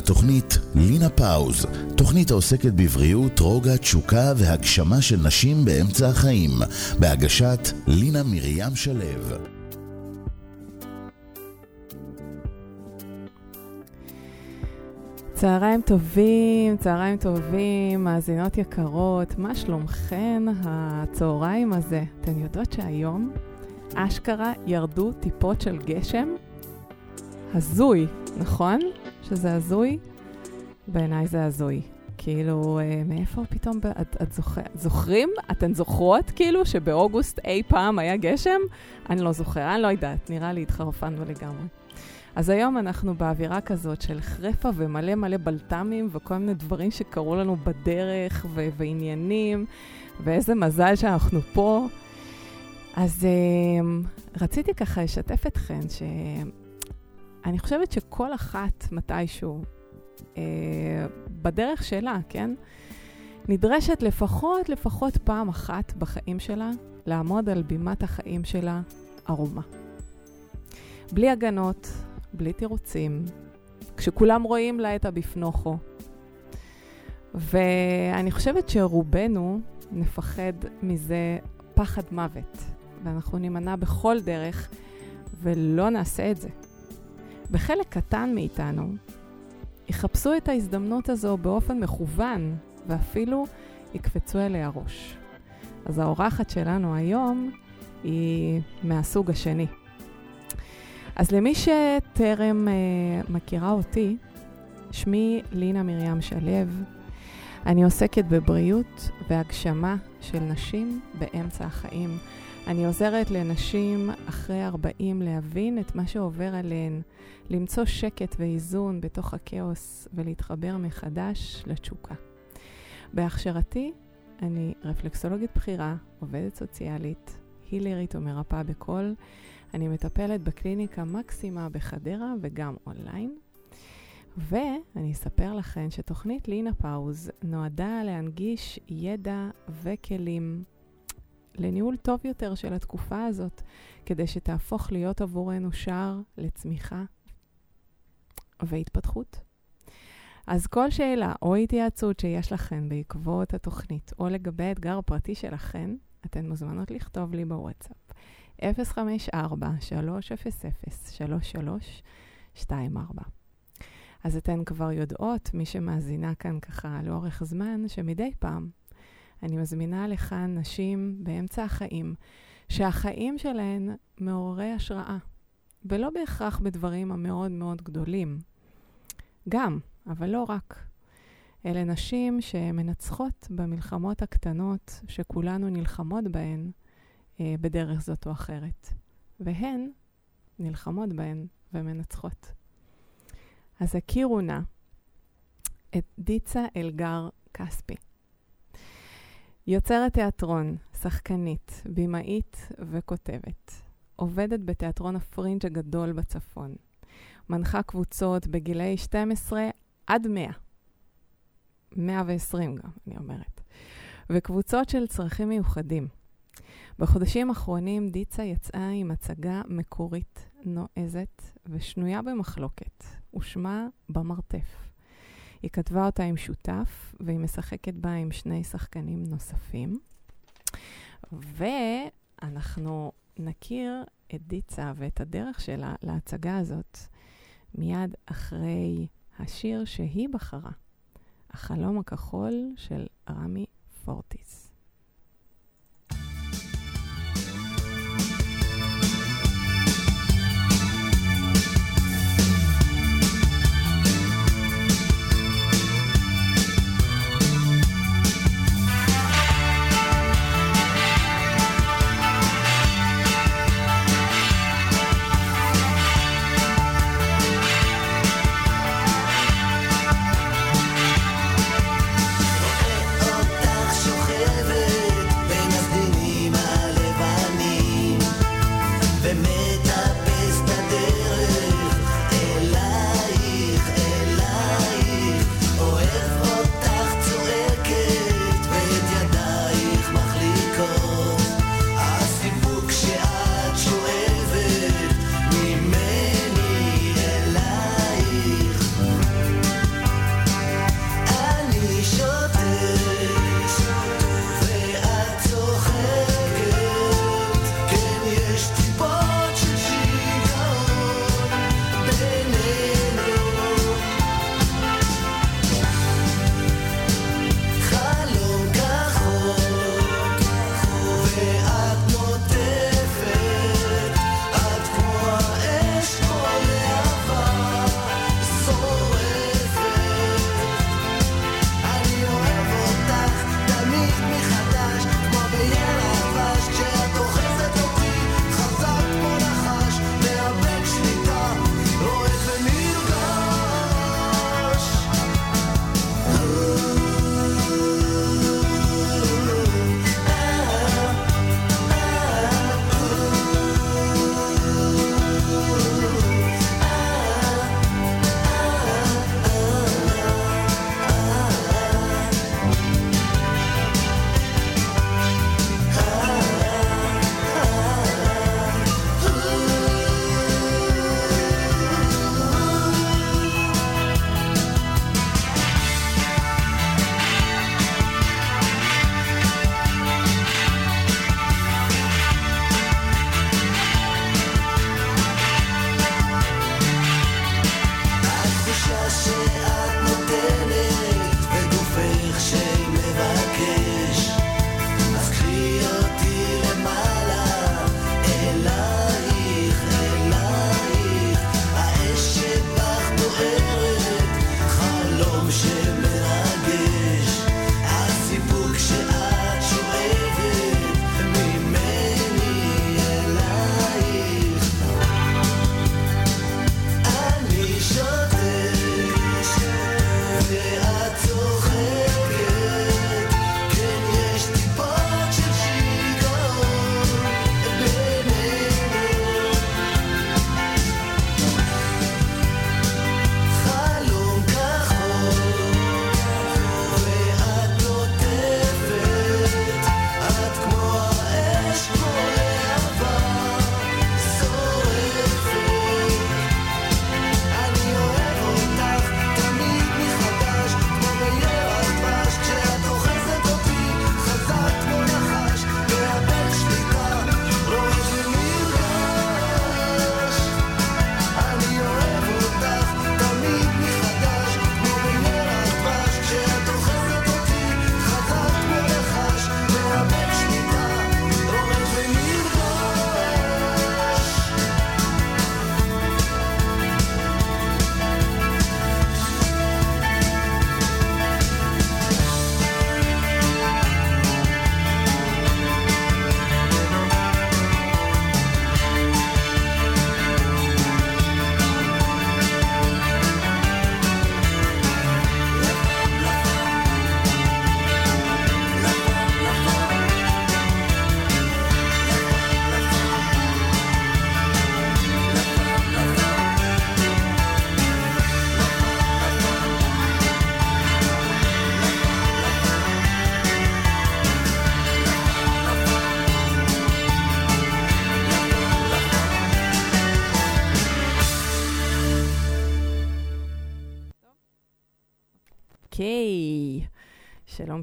לתוכנית לינה פאוז, תוכנית העוסקת בבריאות, רוגע, תשוקה והגשמה של נשים באמצע החיים, בהגשת לינה מרים שלו. צהריים טובים, צהריים טובים, מאזינות יקרות, מה שלומכן הצהריים הזה? אתן יודעות שהיום אשכרה ירדו טיפות של גשם? הזוי, נכון? שזה הזוי? בעיניי זה הזוי. כאילו, אה, מאיפה פתאום, את, את זוכר, זוכרים? אתן זוכרות כאילו שבאוגוסט אי פעם היה גשם? אני לא זוכר, אני לא יודעת, נראה לי התחרפנו לגמרי. אז היום אנחנו באווירה כזאת של חרפה ומלא מלא בלת"מים וכל מיני דברים שקרו לנו בדרך ו- ועניינים, ואיזה מזל שאנחנו פה. אז אה, רציתי ככה לשתף אתכן שאני חושבת שכל אחת מתישהו, אה, בדרך שלה, כן? נדרשת לפחות, לפחות פעם אחת בחיים שלה לעמוד על בימת החיים שלה ערומה. בלי הגנות, בלי תירוצים, כשכולם רואים לה את הבפנוכו. ואני חושבת שרובנו נפחד מזה פחד מוות, ואנחנו נימנע בכל דרך ולא נעשה את זה. בחלק קטן מאיתנו יחפשו את ההזדמנות הזו באופן מכוון, ואפילו יקפצו אליה ראש. אז האורחת שלנו היום היא מהסוג השני. אז למי שטרם אה, מכירה אותי, שמי לינה מרים שלו. אני עוסקת בבריאות והגשמה של נשים באמצע החיים. אני עוזרת לנשים אחרי 40 להבין את מה שעובר עליהן, למצוא שקט ואיזון בתוך הכאוס ולהתחבר מחדש לתשוקה. בהכשרתי אני רפלקסולוגית בכירה, עובדת סוציאלית, הילרית ומרפאה בקול. אני מטפלת בקליניקה מקסימה בחדרה וגם אונליין. ואני אספר לכם שתוכנית לינה פאוז נועדה להנגיש ידע וכלים לניהול טוב יותר של התקופה הזאת, כדי שתהפוך להיות עבורנו שער לצמיחה והתפתחות. אז כל שאלה או התייעצות שיש לכן בעקבות התוכנית, או לגבי האתגר הפרטי שלכן, אתן מוזמנות לכתוב לי בוואטסאפ. 054-300-3324. אז אתן כבר יודעות, מי שמאזינה כאן ככה לאורך זמן, שמדי פעם אני מזמינה לכאן נשים באמצע החיים, שהחיים שלהן מעוררי השראה. ולא בהכרח בדברים המאוד מאוד גדולים. גם, אבל לא רק. אלה נשים שמנצחות במלחמות הקטנות שכולנו נלחמות בהן אה, בדרך זאת או אחרת. והן נלחמות בהן ומנצחות. אז הכירו נא את דיצה אלגר כספי. יוצרת תיאטרון, שחקנית, במאית וכותבת. עובדת בתיאטרון הפרינג' הגדול בצפון. מנחה קבוצות בגילאי 12 עד 100. 120 גם, אני אומרת. וקבוצות של צרכים מיוחדים. בחודשים האחרונים דיצה יצאה עם הצגה מקורית, נועזת ושנויה במחלוקת, ושמה במרתף. היא כתבה אותה עם שותף, והיא משחקת בה עם שני שחקנים נוספים. ואנחנו נכיר את דיצה ואת הדרך שלה להצגה הזאת מיד אחרי השיר שהיא בחרה, החלום הכחול של רמי פורטיס.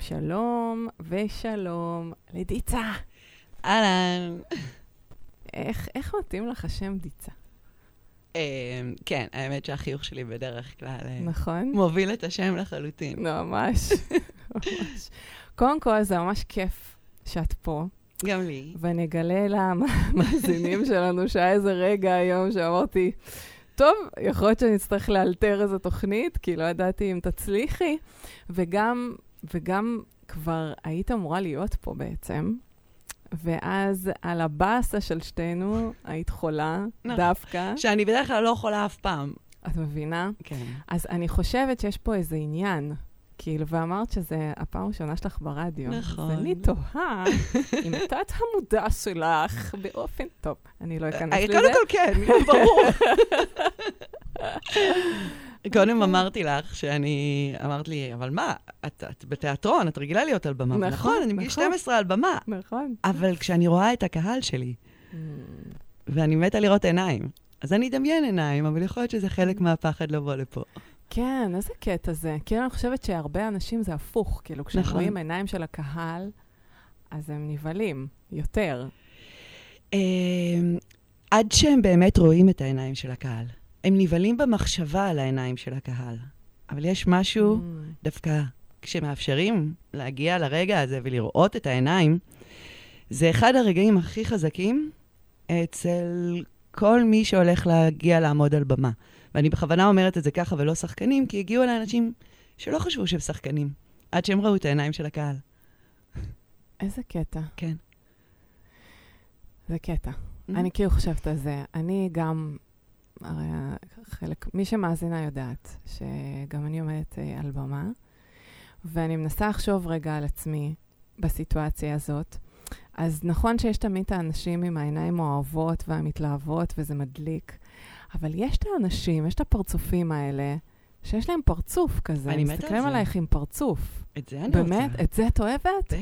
שלום, שלום, ושלום לדיצה. אהלן. איך, איך מתאים לך השם דיצה? אה, כן, האמת שהחיוך שלי בדרך כלל אה, נכון? מוביל את השם לחלוטין. ממש, ממש. קודם כל, זה ממש כיף שאת פה, גם לי. ואני אגלה למאזינים שלנו שהיה איזה רגע היום שאמרתי, טוב, יכול להיות שאני אצטרך לאלתר איזו תוכנית, כי לא ידעתי אם תצליחי, וגם, וגם כבר היית אמורה להיות פה בעצם. ואז על הבאסה של שתינו, היית חולה, נכון. דווקא. שאני בדרך כלל לא יכולה אף פעם. את מבינה? כן. אז אני חושבת שיש פה איזה עניין. כאילו, ואמרת שזה הפעם הראשונה שלך ברדיו. נכון. אז אני תוהה אם תת המודע שלך באופן טוב. אני לא אכנס אה, לזה. קודם כל כן, ברור. קודם אמרתי לך שאני, אמרת לי, אבל מה, את, את בתיאטרון, את רגילה להיות על במה. נכון, נכון, אני מגיל נכון. 12 על במה. נכון. אבל כשאני רואה את הקהל שלי, ואני מתה לראות עיניים, אז אני אדמיין עיניים, אבל יכול להיות שזה חלק מהפחד לבוא לפה. כן, איזה קטע זה. כאילו, אני חושבת שהרבה אנשים זה הפוך. כאילו, כשהם נכון. רואים עיניים של הקהל, אז הם נבהלים יותר. אה, עד שהם באמת רואים את העיניים של הקהל. הם נבהלים במחשבה על העיניים של הקהל. אבל יש משהו. דווקא כשמאפשרים להגיע לרגע הזה ולראות את העיניים, זה אחד הרגעים הכי חזקים אצל כל מי שהולך להגיע לעמוד על במה. ואני בכוונה אומרת את זה ככה ולא שחקנים, כי הגיעו אליי אנשים שלא חשבו שהם שחקנים, עד שהם ראו את העיניים של הקהל. איזה קטע. כן. זה קטע. Mm-hmm. אני כאילו חושבת על זה. אני גם, הרי חלק, מי שמאזינה יודעת שגם אני עומדת אה, על במה, ואני מנסה לחשוב רגע על עצמי בסיטואציה הזאת. אז נכון שיש תמיד את האנשים עם העיניים האוהבות והמתלהבות, וזה מדליק, אבל יש את האנשים, יש את הפרצופים האלה, שיש להם פרצוף כזה. אני מתה על מסתכלים זה. עלייך עם פרצוף. את זה אני באמת? רוצה. את זה את אוהבת? בטח.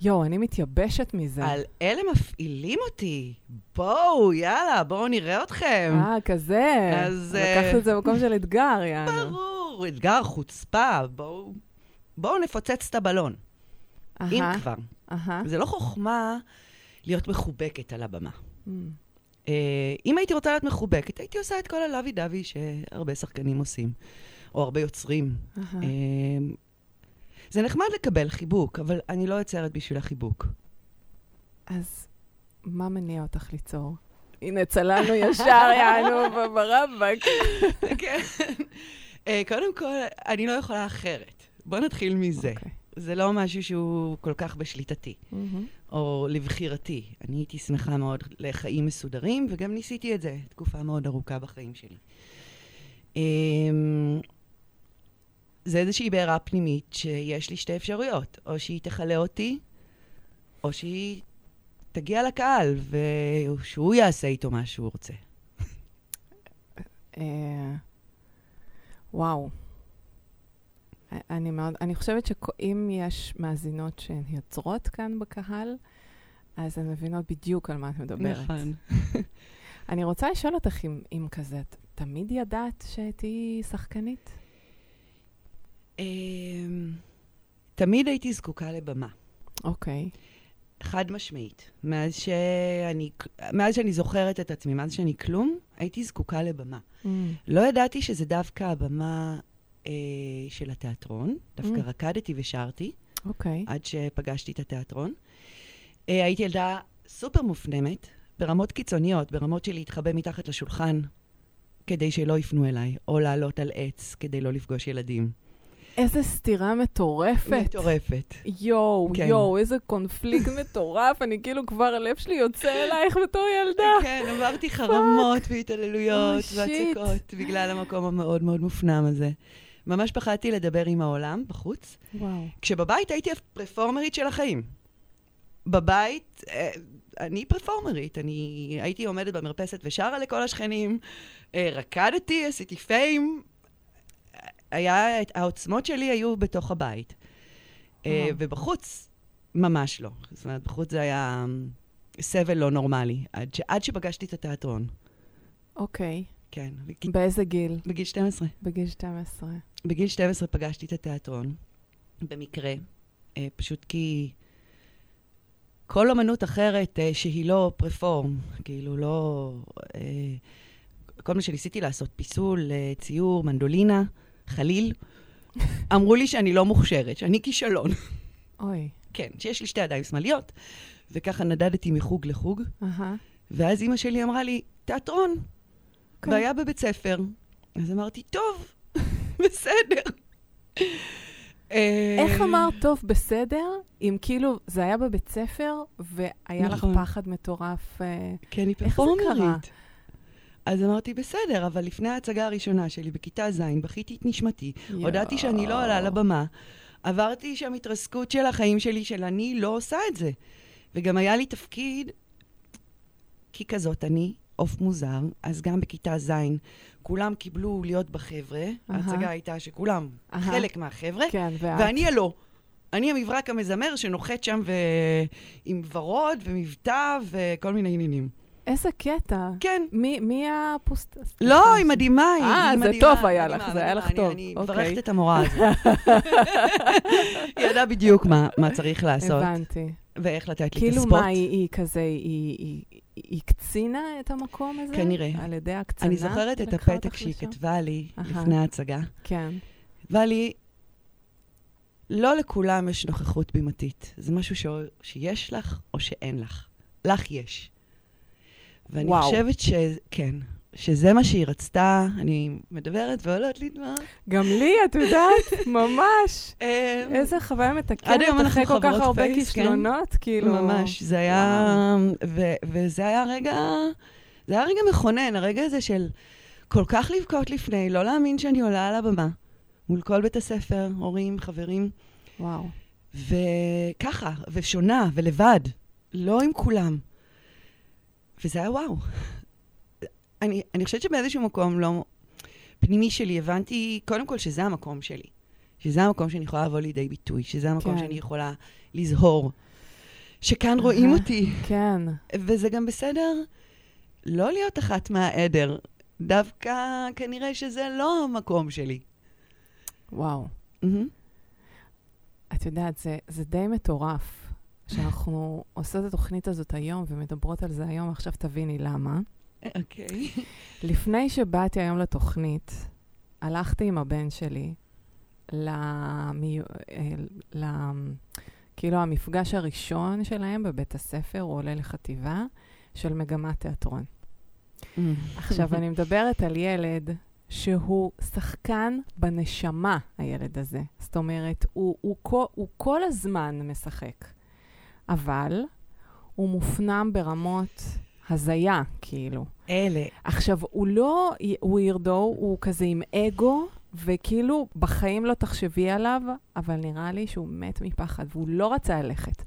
יואו, אני מתייבשת מזה. על אלה מפעילים אותי. בואו, יאללה, בואו נראה אתכם. אה, כזה. אז, אה, לקחת את זה במקום של אתגר, יענו. ברור, אתגר, חוצפה, בואו בואו נפוצץ את הבלון, אם כבר. זה לא חוכמה להיות מחובקת על הבמה. אה, אם הייתי רוצה להיות מחובקת, הייתי עושה את כל הלוי דווי שהרבה שחקנים עושים, או הרבה יוצרים. אה, זה נחמד לקבל חיבוק, אבל אני לא יוצרת בשביל החיבוק. אז מה מניע אותך ליצור? הנה, צללנו ישר, יענו, ברמב"ק. כן. אה, קודם כל, אני לא יכולה אחרת. בוא נתחיל מזה. אוקיי. זה לא משהו שהוא כל כך בשליטתי. או לבחירתי. אני הייתי שמחה מאוד לחיים מסודרים, וגם ניסיתי את זה תקופה מאוד ארוכה בחיים שלי. אמ, זה איזושהי בעירה פנימית שיש לי שתי אפשרויות, או שהיא תכלה אותי, או שהיא תגיע לקהל, ושהוא יעשה איתו מה שהוא רוצה. אה, וואו. אני מאוד, אני חושבת שאם יש מאזינות שהן יוצרות כאן בקהל, אז הן מבינות בדיוק על מה את מדברת. נכון. אני רוצה לשאול אותך אם, אם כזה, את תמיד ידעת שתהיי שחקנית? אמ, תמיד הייתי זקוקה לבמה, אוקיי. חד משמעית. מאז שאני, מאז שאני זוכרת את עצמי, מאז שאני כלום, הייתי זקוקה לבמה. Mm. לא ידעתי שזה דווקא הבמה אה, של התיאטרון, דווקא Mm. רקדתי ושרתי, אוקיי. עד שפגשתי את התיאטרון. אה, הייתי ילדה סופר מופנמת, ברמות קיצוניות, ברמות של להתחבא מתחת לשולחן כדי שלא יפנו אליי, או לעלות על עץ כדי לא לפגוש ילדים. איזה סתירה מטורפת. מטורפת. יואו, כן. יואו, איזה קונפליקט מטורף. אני כאילו כבר, הלב שלי יוצא אלייך בתור ילדה. כן, עברתי חרמות והתעללויות שיט. והצקות בגלל המקום המאוד מאוד מופנם הזה. ממש פחדתי לדבר עם העולם בחוץ. וואו. כשבבית הייתי הפרפורמרית של החיים. בבית, אה, אני פרפורמרית. אני הייתי עומדת במרפסת ושרה לכל השכנים, אה, רקדתי, עשיתי פיים. היה, העוצמות שלי היו בתוך הבית. אה, וואו. ובחוץ, ממש לא. זאת אומרת, בחוץ זה היה אמ, סבל לא נורמלי, עד, ש, עד שפגשתי את התיאטרון. אוקיי. כן, בג- באיזה גיל? בגיל 12. בגיל 12. בגיל 12 פגשתי את התיאטרון, במקרה, אה, פשוט כי כל אומנות אחרת אה, שהיא לא פרפורם, כאילו לא... אה, כל מה שניסיתי לעשות, פיסול, אה, ציור, מנדולינה, חליל, אמרו לי שאני לא מוכשרת, שאני כישלון. אוי. כן, שיש לי שתי ידיים שמאליות, וככה נדדתי מחוג לחוג, אהה. ואז אימא שלי אמרה לי, תיאטרון. כן. והיה בבית ספר. אז אמרתי, טוב, בסדר. אה, איך אמרת טוב בסדר, אם כאילו זה היה בבית ספר, והיה לך נכון. פחד מטורף? אה, כי אני איך זה קרה? פרפורמרית. אז אמרתי, בסדר, אבל לפני ההצגה הראשונה שלי, בכיתה ז', בכיתי את נשמתי, הודעתי שאני לא עולה לבמה, עברתי שם התרסקות של החיים שלי, של אני לא עושה את זה. וגם היה לי תפקיד, כי כזאת אני, עוף מוזר, אז גם בכיתה ז', כולם קיבלו להיות בחבר'ה, אהה. ההצגה הייתה שכולם אהה. חלק מהחבר'ה, כן, ואת? ואני הלא. אני המברק המזמר שנוחת שם ו... עם ורוד ומבטא וכל מיני עניינים. איזה קטע. כן. מי, מי הפוסט... לא, היא מדהימה. היא- אה, היא זה מדהימה, טוב היה מדהימה, לך, זה היה מדהימה. לך טוב. אני, אני אוקיי. מברכת את המורה הזאת. היא ידעה בדיוק מה, מה צריך לעשות, הבנתי. ואיך לתת לי את כאילו הספוט. מה, היא, היא כזה, היא, היא, היא הקצינה את המקום הזה? כנראה. על ידי הקצנה? אני זוכרת את הפתק שהיא לשם? כתבה לי אהה. לפני ההצגה. כן. כתבה לי, לא לכולם יש נוכחות בימתית. זה משהו ש... שיש לך או שאין לך. לך יש. ואני וואו. חושבת ש... כן, שזה מה שהיא רצתה, אני מדברת ועולות לי דמעות. גם לי, את יודעת, ממש. אה, איזה חוויה מתקנת אחרי כל כך הרבה פייס, כן? כישלונות, כאילו. ממש, זה היה... ו- וזה היה רגע... זה היה רגע מכונן, הרגע הזה של כל כך לבכות לפני, לא להאמין שאני עולה על הבמה, מול כל בית הספר, הורים, חברים, וואו. וככה, ושונה, ולבד, לא עם כולם. וזה היה וואו. אני, אני חושבת שבאיזשהו מקום לא... פנימי שלי הבנתי, קודם כל, שזה המקום שלי. שזה המקום שאני יכולה לבוא לידי ביטוי, שזה המקום כן. שאני יכולה לזהור. שכאן רואים. אותי. כן. וזה גם בסדר לא להיות אחת מהעדר. דווקא כנראה שזה לא המקום שלי. וואו. מהמם. את יודעת, זה, זה די מטורף שאנחנו עושות את התוכנית הזאת היום ומדברות על זה היום, עכשיו תביני למה. אוקיי. לפני שבאתי היום לתוכנית, הלכתי עם הבן שלי למי... אה, ל... כאילו המפגש הראשון שלהם בבית הספר, הוא עולה לחטיבה, של מגמת תיאטרון. עכשיו, אני מדברת על ילד שהוא שחקן בנשמה, הילד הזה. זאת אומרת, הוא, הוא, כל, הוא כל הזמן משחק, אבל הוא מופנם ברמות הזיה, כאילו. אלה. עכשיו, הוא לא ווירדו, הוא כזה עם אגו, וכאילו, בחיים לא תחשבי עליו, אבל נראה לי שהוא מת מפחד, והוא לא רצה ללכת.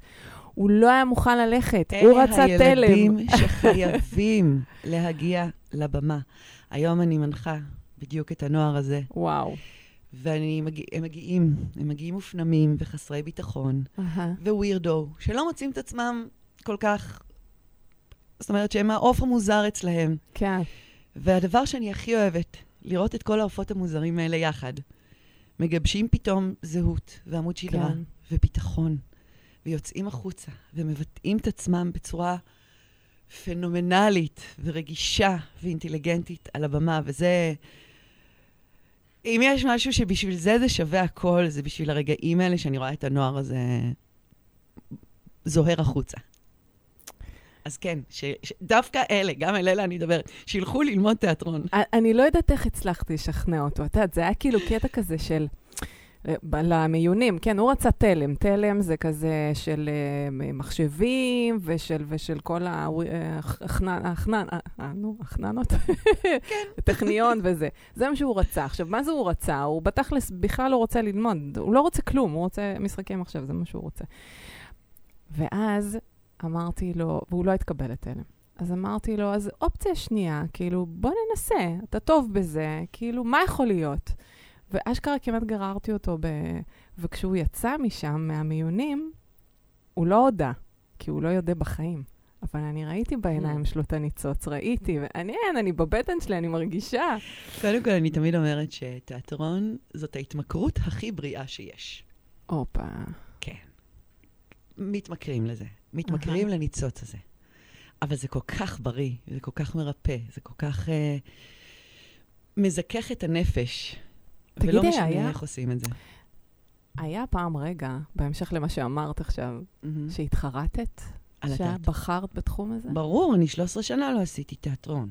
הוא לא היה מוכן ללכת, הוא רצה אלה תלם. הילדים שחייבים להגיע לבמה. היום אני מנחה בדיוק את הנוער הזה, וואו. והם מגיע, הם מגיעים, הם מגיעים מופנמים וחסרי ביטחון, אהה. ווירדו, שלא מוצאים את עצמם כל כך... זאת אומרת שהם העוף המוזר אצלהם. כן, והדבר שאני הכי אוהבת, לראות את כל העופות המוזרים האלה יחד. מגבשים פתאום זהות ועמוד שדרה כן. וביטחון, ויוצאים החוצה ומבטאים את עצמם בצורה פנומנלית ורגישה ואינטליגנטית על הבמה, וזה... אם יש משהו שבשביל זה זה שווה הכל, זה בשביל הרגעים האלה שאני רואה את הנוער הזה זוהר החוצה. אז כן, ש, ש, דווקא אלה, גם על אלה אני מדברת, שילכו ללמוד תיאטרון. אני לא יודעת איך הצלחתי לשכנע אותו. את יודעת, זה היה כאילו קטע כזה של... ב- למיונים, כן, הוא רצה תלם. תלם זה כזה של אה, מחשבים ושל, ושל כל נו, החננות, כן. טכניון וזה. זה מה שהוא רצה. עכשיו, מה זה הוא רצה? הוא בתכלס בכלל לא רוצה ללמוד, הוא לא רוצה כלום, הוא רוצה משחקי מחשב, זה מה שהוא רוצה. ואז אמרתי לו, והוא לא התקבל לתלם. אז אמרתי לו, אז אופציה שנייה, כאילו, בוא ננסה, אתה טוב בזה, כאילו, מה יכול להיות? ואשכרה כמעט גררתי אותו, ב... וכשהוא יצא משם, מהמיונים, הוא לא הודה, כי הוא לא יודה בחיים. אבל אני ראיתי בעיניים שלו את הניצוץ, ראיתי, ואני, אין, אני בבטן שלי, אני מרגישה. קודם כל, אני תמיד אומרת שתיאטרון זאת ההתמכרות הכי בריאה שיש. הופה. מתמכרים לזה. מתמכרים לניצוץ הזה. אבל זה כל כך בריא, זה כל כך מרפא, זה כל כך אה, מזכך את הנפש. תגידי, ולא משנה היה- איך עושים את זה. היה פעם רגע, בהמשך למה שאמרת עכשיו, מהמם. שהתחרטת? על התיאטרון. בחרת בתחום הזה? ברור, אני 13 שנה לא עשיתי תיאטרון.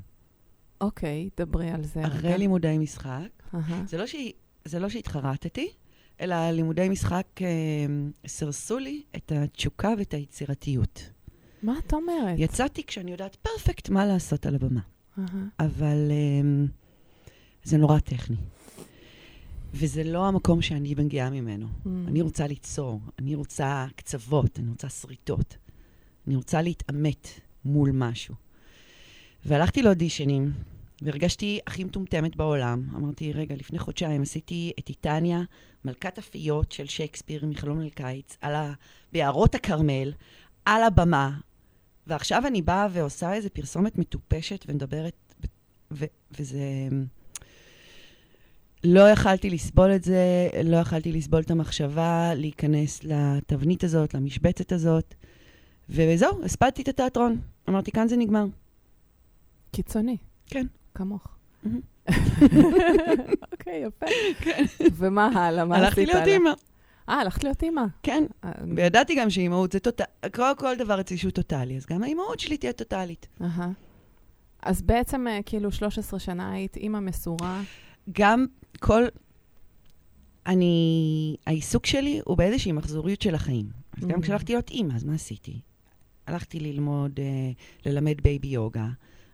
אוקיי, דברי על זה. אחרי רגע. לימודי משחק, אהה. זה לא, שהיא, זה לא שהתחרטתי, אלא לימודי משחק אה, סירסו לי את התשוקה ואת היצירתיות. מה את אומרת? יצאתי כשאני יודעת פרפקט מה לעשות על הבמה, אהה. אבל אה, זה נורא טכני. וזה לא המקום שאני מגיעה ממנו. Mm. אני רוצה ליצור, אני רוצה קצוות, אני רוצה שריטות. אני רוצה להתעמת מול משהו. והלכתי לאודישנים, והרגשתי הכי מטומטמת בעולם. אמרתי, רגע, לפני חודשיים עשיתי את טיטניה, מלכת הפיות של שייקספיר מחלום אל קיץ, על ה... ביערות הכרמל, על הבמה, ועכשיו אני באה ועושה איזו פרסומת מטופשת ומדברת, ב- ו... וזה... לא יכלתי לסבול את זה, לא יכלתי לסבול את המחשבה להיכנס לתבנית הזאת, למשבצת הזאת. וזהו, הספדתי את התיאטרון. אמרתי, כאן זה נגמר. קיצוני. כן. כמוך. אוקיי, יפה. ומה הלאה? מה הלכתי עשית להיות הלאה? אימא. אה, הלכת להיות אימא. כן, אה, וידעתי גם שאימהות זה טוטאלי, כל, כל דבר אצלי שהוא טוטאלי, אז גם האימהות שלי תהיה טוטאלית. אז בעצם, אה, כאילו, 13 שנה היית אימא מסורה. גם כל... אני... העיסוק שלי הוא באיזושהי מחזוריות של החיים. אז גם. כשהלכתי להיות אימא, אז מה עשיתי? הלכתי ללמוד, אה, ללמד בייבי יוגה,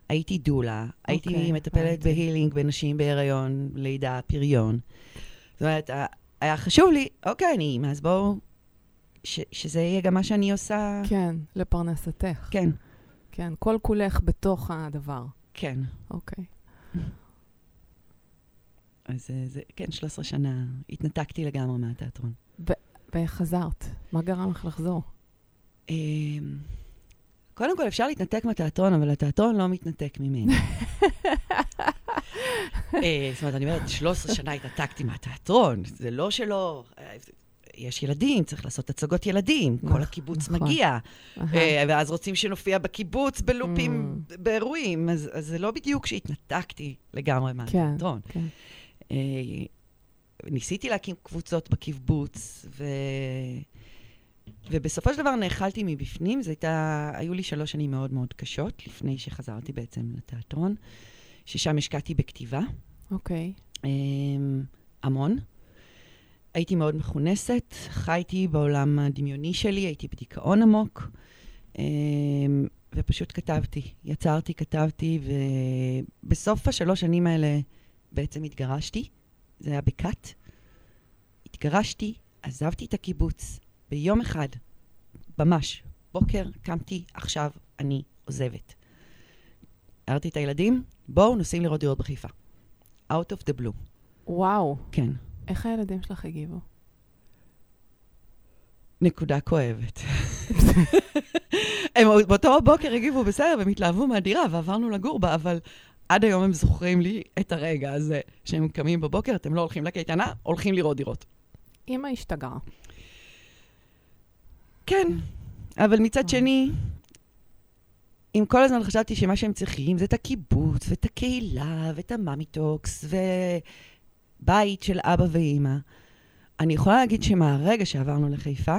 הייתי דולה, הייתי אוקיי, מטפלת הבנתי. בהילינג בנשים בהיריון, לידה, פריון. זאת אומרת, היה חשוב לי, אוקיי, אני אימא, אז בואו... ש- שזה יהיה גם מה שאני עושה. כן, לפרנסתך. כן, כן, כל כולך בתוך הדבר. כן. אוקיי. אז אה, זה, כן, 13 שנה התנתקתי לגמרי מהתיאטרון. וחזרת. מה גרם לך לחזור? קודם כל, אפשר להתנתק מהתיאטרון, אבל התיאטרון לא מתנתק ממני. אה, זאת אומרת, אני אומרת, 13 שנה התנתקתי מהתיאטרון. זה לא שלא... אה, יש ילדים, צריך לעשות הצגות ילדים, כל נכ- הקיבוץ נכון. מגיע. אה, ואז רוצים שנופיע בקיבוץ בלופים, Mm. באירועים, אז זה לא בדיוק שהתנתקתי לגמרי מהתיאטרון. כן. אה, ניסיתי להקים קבוצות בקיבוץ, ו... ובסופו של דבר נאכלתי מבפנים. זה הייתה, היו לי שלוש שנים מאוד מאוד קשות, לפני שחזרתי בעצם לתיאטרון, ששם השקעתי בכתיבה, אוקיי. אמ, המון. הייתי מאוד מכונסת, חייתי בעולם הדמיוני שלי, הייתי בדיכאון עמוק, אמ, ופשוט כתבתי. יצרתי, כתבתי, ובסוף השלוש שנים האלה בעצם התגרשתי. זה היה בכת. התגרשתי, עזבתי את הקיבוץ ביום אחד, ממש, בוקר, קמתי, עכשיו אני עוזבת. הערתי את הילדים, בואו נוסעים לראות דירות בחיפה. Out of the blue. וואו, כן. איך הילדים שלך הגיבו? נקודה כואבת. הם באותו בוקר הגיבו בסדר, והם התלהבו מהדירה, ועברנו לגור בה, אבל עד היום הם זוכרים לי את הרגע הזה, שהם קמים בבוקר, אתם לא הולכים לקייטנה, הולכים לראות דירות. אימא השתגעה. כן, אבל מצד שני, אם כל הזמן חשבתי שמה שהם צריכים זה את הקיבוץ, ואת הקהילה, ואת המאמיטוקס, ובית של אבא ואימא, אני יכולה להגיד שמהרגע שעברנו לחיפה,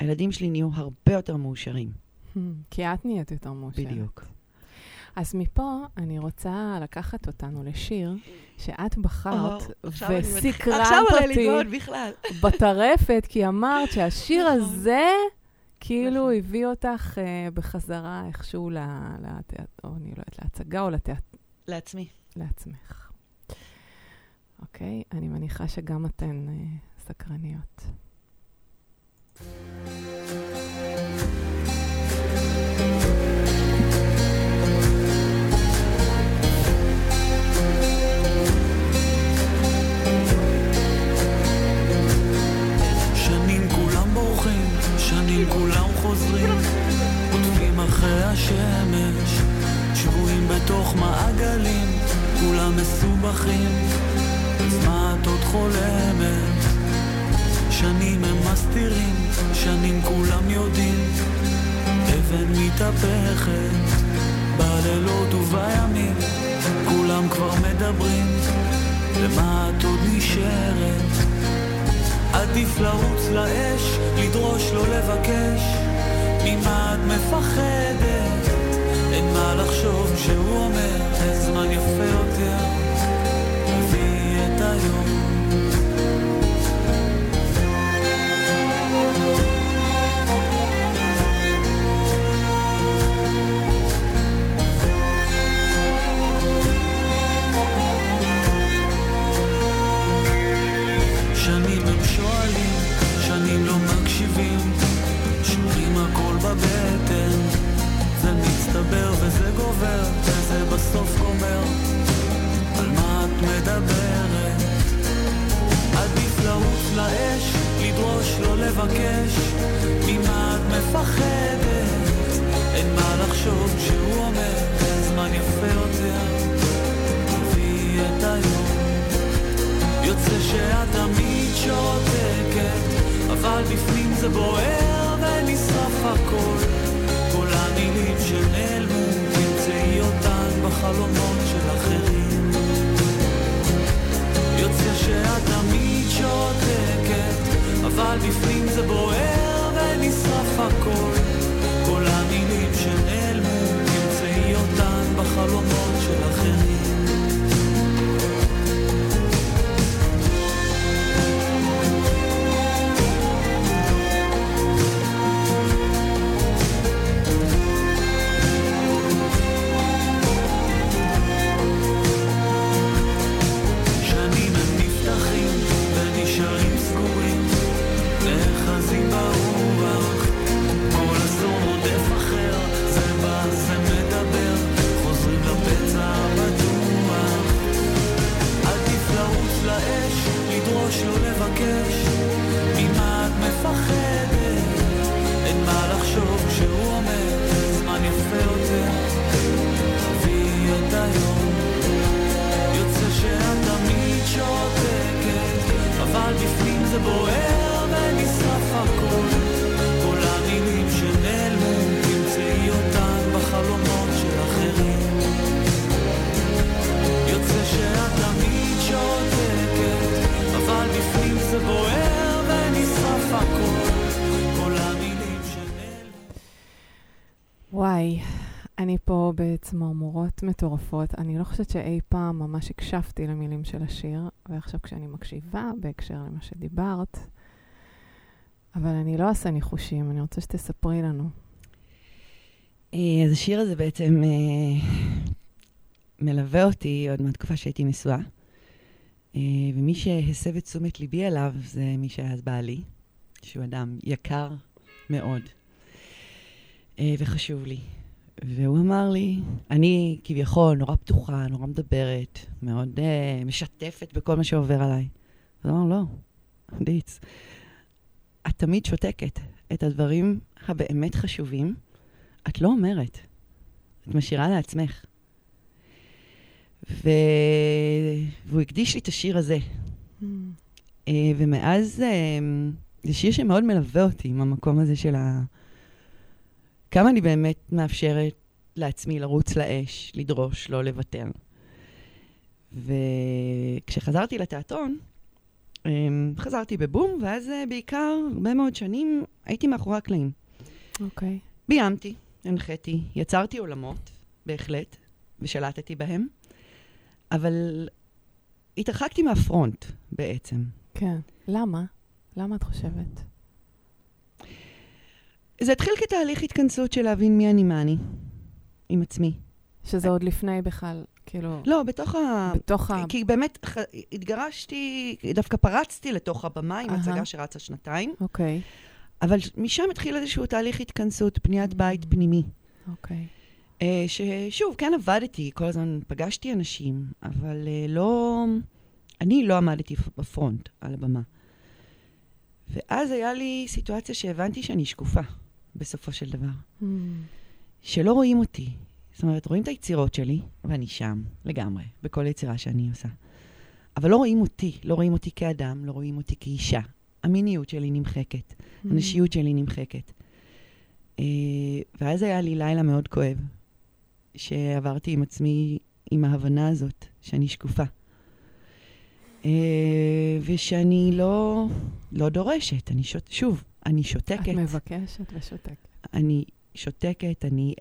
הילדים שלי נהיו הרבה יותר מאושרים. Hmm, כי את נהיית יותר מאושרת. בדיוק. אז מפה אני רוצה לקחת אותנו לשיר שאת בחרת מתחיל- וסקרנת אותי. בטרפת, כי אמרת שהשיר נכון. הזה כאילו נכון. הביא אותך אה, בחזרה איכשהו ל- לתיאט... או אני לא יודעת, להצגה או לתיאט... לעצמי. לעצמך. אוקיי? אני מניחה שגם אתן אה, סקרניות. שנים שנים כולם חוזרים, עוטפים אחרי השמש, שבויים בתוך מעגלים, כולם מסובכים, אז מה את עוד חולמת? שנים הם מסתירים, שנים כולם יודעים, אבן מתהפכת, בלילות ובימים, כולם כבר מדברים, למה את עוד נשארת? עדיף לרוץ לאש, לדרוש לא לבקש, ממה את מפחדת? לדרוש בצמרמורות מטורפות. אני לא חושבת שאי פעם ממש הקשבתי למילים של השיר, ועכשיו כשאני מקשיבה בהקשר למה שדיברת, אבל אני לא אעשה ניחושים, אני רוצה שתספרי לנו. אה, אז השיר הזה בעצם אה, מלווה אותי עוד מהתקופה שהייתי נשואה, אה, ומי שהסב את תשומת ליבי אליו זה מי שהיה אז בעלי, שהוא אדם יקר מאוד וחשוב לי. והוא אמר לי, אני כביכול נורא פתוחה, נורא מדברת, מאוד אה, משתפת בכל מה שעובר עליי. אז הוא אמר, לא, דיץ, את תמיד שותקת. את הדברים הבאמת חשובים, את לא אומרת. את משאירה לעצמך. ו... והוא הקדיש לי את השיר הזה. אה, ומאז אה, זה שיר שמאוד מלווה אותי עם המקום הזה של ה... כמה אני באמת מאפשרת לעצמי לרוץ לאש, לדרוש, לא לוותר. וכשחזרתי לתיאטרון, אמ, חזרתי בבום, ואז אה, בעיקר, הרבה מאוד שנים, הייתי מאחורי הקלעים. אוקיי. ביימתי, הנחיתי, יצרתי עולמות, בהחלט, ושלטתי בהם, אבל התרחקתי מהפרונט בעצם. כן. למה? למה את חושבת? זה התחיל כתהליך התכנסות של להבין מי אני, מה אני, עם עצמי. שזה עוד לפני בכלל, כאילו, לא, בתוך ה... בתוך ה... כי באמת ח... התגרשתי, דווקא פרצתי לתוך הבמה עם. הצגה שרצה שנתיים, אוקיי, אבל משם התחיל איזשהו תהליך התכנסות, בניית בית פנימי. אוקיי. אה, ששוב, כן עבדתי, כל הזמן פגשתי אנשים, אבל אה, לא... אני לא עמדתי בפרונט על הבמה. ואז היה לי סיטואציה שהבנתי שאני שקופה, בסופו של דבר. Mm, שלא רואים אותי. זאת אומרת, רואים את היצירות שלי, ואני שם, לגמרי, בכל יצירה שאני עושה. אבל לא רואים אותי, לא רואים אותי כאדם, לא רואים אותי כאישה. המיניות שלי נמחקת, Mm. הנשיות שלי נמחקת. אה, ואז היה לי לילה מאוד כואב, שעברתי עם עצמי עם ההבנה הזאת, שאני שקופה. אה, ושאני לא, לא דורשת, אני שוט, שוב, אני שותקת. את מבקשת ושותקת. אני שותקת, אני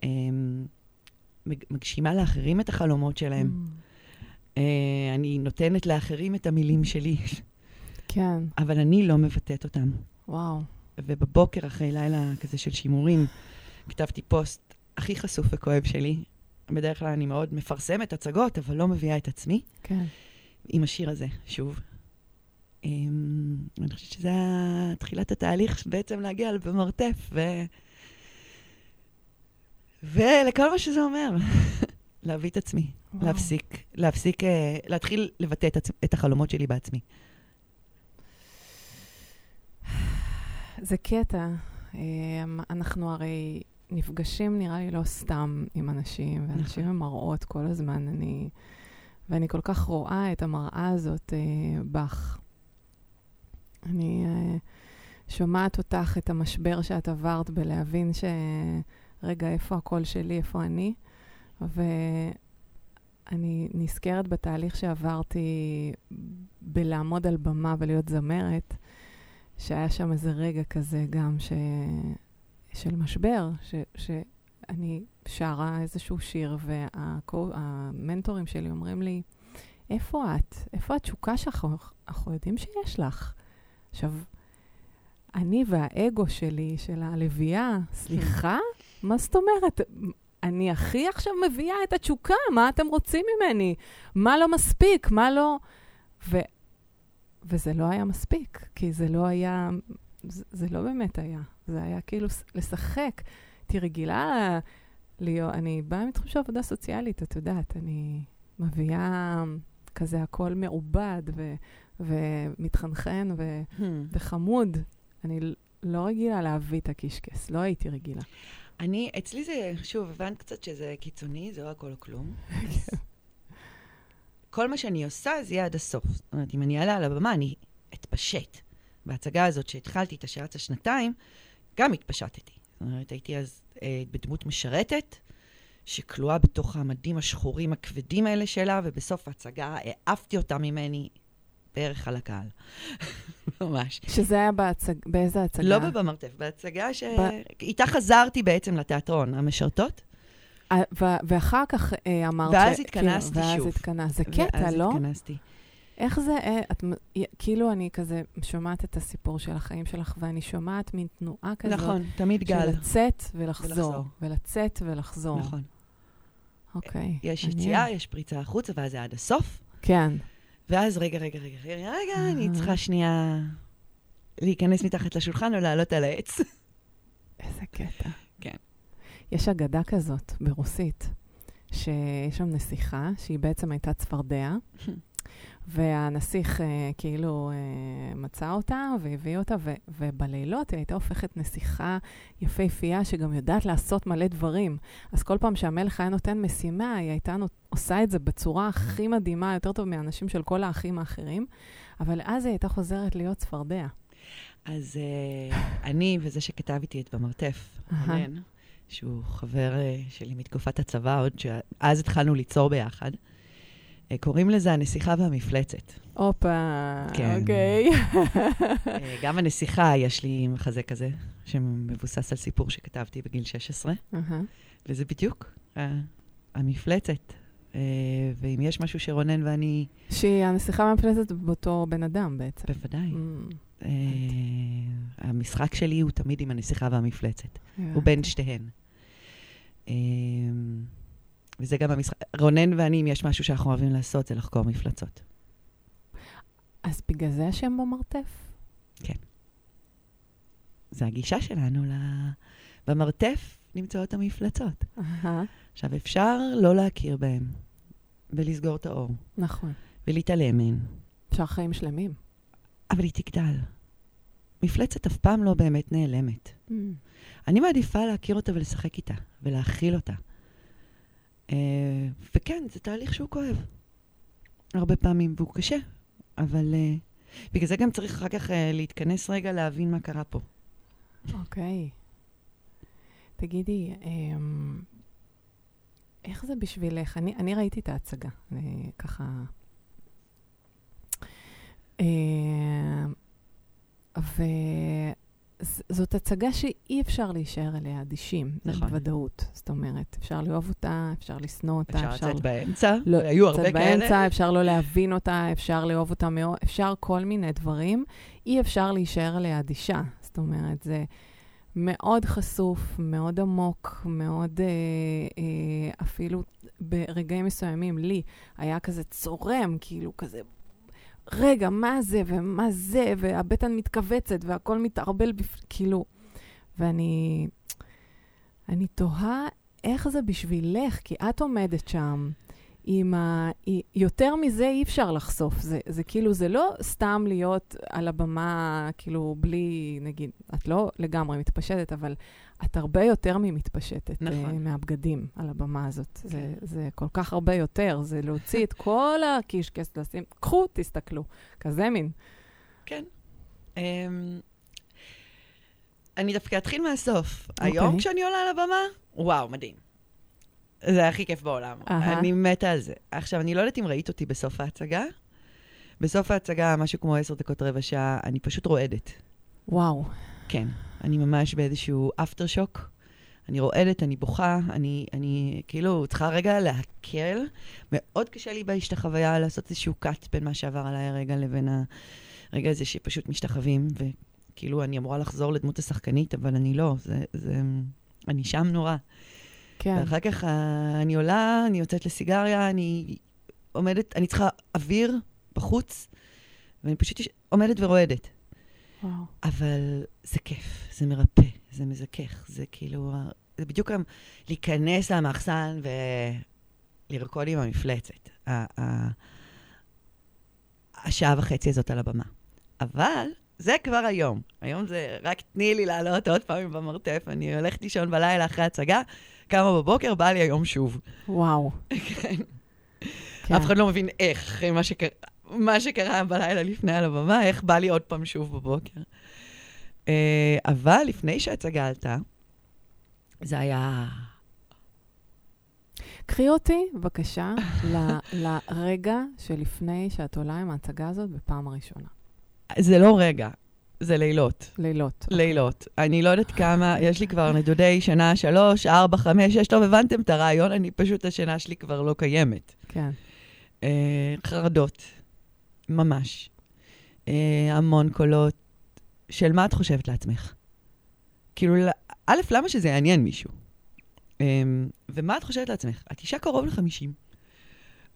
מג- מגשימה לאחרים את החלומות שלהם. Mm. אה, אני נותנת לאחרים את המילים שלי, כן, אבל אני לא מבטאת אותם. וואו. ובבוקר, אחרי לילה כזה של שימורים, כתבתי פוסט הכי חשוף וכואב שלי. בדרך כלל אני מאוד מפרסמת הצגות, אבל לא מביאה את עצמי, כן. עם השיר הזה, שוב. אמ, אני חושבת שזה היה תחילת התהליך בעצם להגיע במרתף, ו... ולכל מה שזה אומר, להביא את עצמי, וואו. להפסיק, להפסיק, אה, להתחיל לבטא את, עצ... את החלומות שלי בעצמי. זה קטע. אמ, אנחנו הרי נפגשים, נראה לי, לא סתם עם אנשים, ואנשים נכון. הם מראות כל הזמן. אני, ואני כל כך רואה את המראה הזאת אה, בך. אני אה, שומעת אותך, את המשבר שאת עברת בלהבין ש... רגע, איפה הקול שלי, איפה אני? ואני נזכרת בתהליך שעברתי בלעמוד על במה ולהיות זמרת, שהיה שם איזה רגע כזה גם ש... של משבר, ש... שאני שרה איזשהו שיר, והמנטורים שלי אומרים לי, איפה את? איפה התשוקה שלך? אנחנו יודעים שיש לך. עכשיו, אני והאגו שלי, של הלוויה, סליחה? מה זאת אומרת? אני הכי עכשיו מביאה את התשוקה, מה אתם רוצים ממני? מה לא מספיק? מה לא... ו... וזה לא היה מספיק, כי זה לא היה, זה, זה לא באמת היה. זה היה כאילו לשחק. הייתי רגילה להיות, אני באה מתחום של עבודה סוציאלית, את יודעת, אני מביאה כזה הכל מעובד ו, ומתחנחן ו, וחמוד. אני לא רגילה להביא את הקישקס, לא הייתי רגילה. אני, אצלי זה, שוב, הבנת קצת שזה קיצוני, זה לא הכל או כלום. אז כל מה שאני עושה זה יהיה עד הסוף. זאת אומרת, אם אני אעלה על הבמה, אני אתפשט. בהצגה הזאת שהתחלתי איתה, שרצה שנתיים, גם התפשטתי. זאת אומרת, הייתי אז אה, בדמות משרתת, שכלואה בתוך המדים השחורים הכבדים האלה שלה, ובסוף ההצגה העפתי אותה ממני בערך על הקהל. ממש. שזה היה בהצג... באיזה הצגה? לא בבמרתף, בהצגה ש... ב- חזרתי בעצם לתיאטרון, המשרתות. אה, ו- ואחר כך אה, אמרת... ואז ש- התכנסתי כן, ואז שוב. התכנסת. זה קטע, ואז לא? התכנסתי. איך זה, אה, את, כאילו אני כזה שומעת את הסיפור של החיים שלך, ואני שומעת מין תנועה כזאת. נכון, תמיד של גל. לצאת ולחזור. ולחזור. ולצאת ולחזור. נכון. אוקיי. יש מעניין. יציאה, יש פריצה החוצה, ואז זה עד הסוף. כן. ואז רגע, רגע, רגע, רגע, רגע, אני אהה. צריכה שנייה להיכנס מתחת לשולחן או לעלות על העץ. איזה קטע. כן. יש אגדה כזאת ברוסית, שיש שם נסיכה, שהיא בעצם הייתה צפרדע, והנסיך אה, כאילו אה, מצא אותה והביא אותה, ו- ובלילות היא הייתה הופכת נסיכה יפהפייה שגם יודעת לעשות מלא דברים. אז כל פעם שהמלך היה נותן משימה, היא הייתה נות- עושה את זה בצורה הכי מדהימה, יותר טוב מהאנשים של כל האחים האחרים, אבל אז היא הייתה חוזרת להיות צפרדע. אז אה, אני וזה שכתב איתי את במרתף. רונן, שהוא חבר אה, שלי מתקופת הצבא, עוד שאז התחלנו ליצור ביחד, קוראים לזה הנסיכה והמפלצת. הופה, כן. אוקיי. אה, גם הנסיכה, יש לי מחזה כזה, שמבוסס על סיפור שכתבתי בגיל 16, אהה. וזה בדיוק אה, המפלצת. אה, ואם יש משהו שרונן ואני, שהיא הנסיכה מהמפלצת באותו בן אדם בעצם. בוודאי. Mm, אה, המשחק שלי הוא תמיד עם הנסיכה והמפלצת. הוא הבנתי. בין שתיהן. אה, וזה גם המשחק, רונן ואני, אם יש משהו שאנחנו אוהבים לעשות, זה לחקור מפלצות. אז בגלל זה השם במרתף? זה הגישה שלנו ל... במרתף נמצאות המפלצות. אהה, עכשיו, אפשר לא להכיר בהן, ולסגור את האור, נכון. ולהתעלם מהן, אפשר חיים שלמים. אבל היא תגדל. מפלצת אף פעם לא באמת נעלמת. Mm, אני מעדיפה להכיר אותה ולשחק איתה, ולהכיל אותה. אה, וכן, זה תהליך שהוא כואב. הרבה פעמים, והוא קשה, אבל... אה, בגלל זה גם צריך אחר כך אה, להתכנס רגע להבין מה קרה פה. אוקיי. תגידי, אמ, איך זה בשבילך? אני, אני ראיתי את ההצגה, אני ככה... אמ, וזאת הצגה שאי אפשר להישאר אליה אדישים, נכון. בוודאות. זאת אומרת, אפשר לאהוב אותה, אפשר לשנוא אותה, אפשר לצאת באמצע, לא, היו הרבה כאלה. באמצע, אפשר לא להבין אותה, אפשר לאהוב אותה מאוד, אפשר כל מיני דברים. אי אפשר להישאר עליה אדישה. זאת אומרת, זה מאוד חשוף, מאוד עמוק, מאוד אה, אה, אפילו ברגעים מסוימים, לי היה כזה צורם, כאילו כזה, רגע, מה זה ומה זה, והבטן מתכווצת והכל מתערבל, בפ... כאילו, ואני אני תוהה איך זה בשבילך, כי את עומדת שם. עם ה... יותר מזה אי אפשר לחשוף. זה, זה כאילו, זה לא סתם להיות על הבמה, כאילו, בלי, נגיד, את לא לגמרי מתפשטת, אבל את הרבה יותר ממתפשטת נכון. uh, מהבגדים על הבמה הזאת. כן. זה, זה כל כך הרבה יותר, זה להוציא את כל הקישקס, לשים, קחו, תסתכלו. כזה מין. כן. אמ, אני דווקא אתחיל מהסוף. אוקיי. היום כשאני עולה על הבמה, וואו, מדהים. זה הכי כיף בעולם. אהה. אני מתה על זה. עכשיו, אני לא יודעת אם ראית אותי בסוף ההצגה. בסוף ההצגה, משהו כמו עשר דקות, רבע שעה, אני פשוט רועדת. וואו. כן. אני ממש באיזשהו אפטר שוק. אני רועדת, אני בוכה, אני, אני כאילו צריכה רגע להקל. מאוד קשה לי באיש החוויה לעשות איזשהו קאט בין מה שעבר עליי הרגע לבין הרגע הזה שפשוט משתחווים, וכאילו אני אמורה לחזור לדמות השחקנית, אבל אני לא, זה, זה, אני שם נורא. כן. ואחר כך אני עולה, אני יוצאת לסיגריה, אני עומדת, אני צריכה אוויר בחוץ, ואני פשוט עומדת ורועדת. וואו. אבל זה כיף, זה מרפא, זה מזכך, זה כאילו, זה בדיוק גם להיכנס למחסן ולרקוד עם המפלצת. השעה וחצי הזאת על הבמה. אבל זה כבר היום. היום זה רק תני לי לעלות עוד פעם במרתף, אני הולכת לישון בלילה אחרי הצגה, קמה בבוקר, בא לי היום שוב. וואו. כן. כן. אף אחד לא מבין איך, אחרי מה שקרה, מה שקרה בלילה לפני על הבמה, איך בא לי עוד פעם שוב בבוקר. אה, אבל לפני שההצגה עלתה, זה היה... קחי אותי, בבקשה, ל- לרגע שלפני שאת עולה עם ההצגה הזאת בפעם הראשונה. זה לא רגע, זה לילות. לילות. לילות. אני לא יודעת כמה, יש לי כבר נדודי שנה שלוש, ארבע, חמש, שש, טוב, הבנתם את הרעיון, אני פשוט, השינה שלי כבר לא קיימת. כן. אה, חרדות, ממש. אה, המון קולות. של מה את חושבת לעצמך? כאילו, א', למה שזה יעניין מישהו? אה, ומה את חושבת לעצמך? את אישה קרוב ל-50.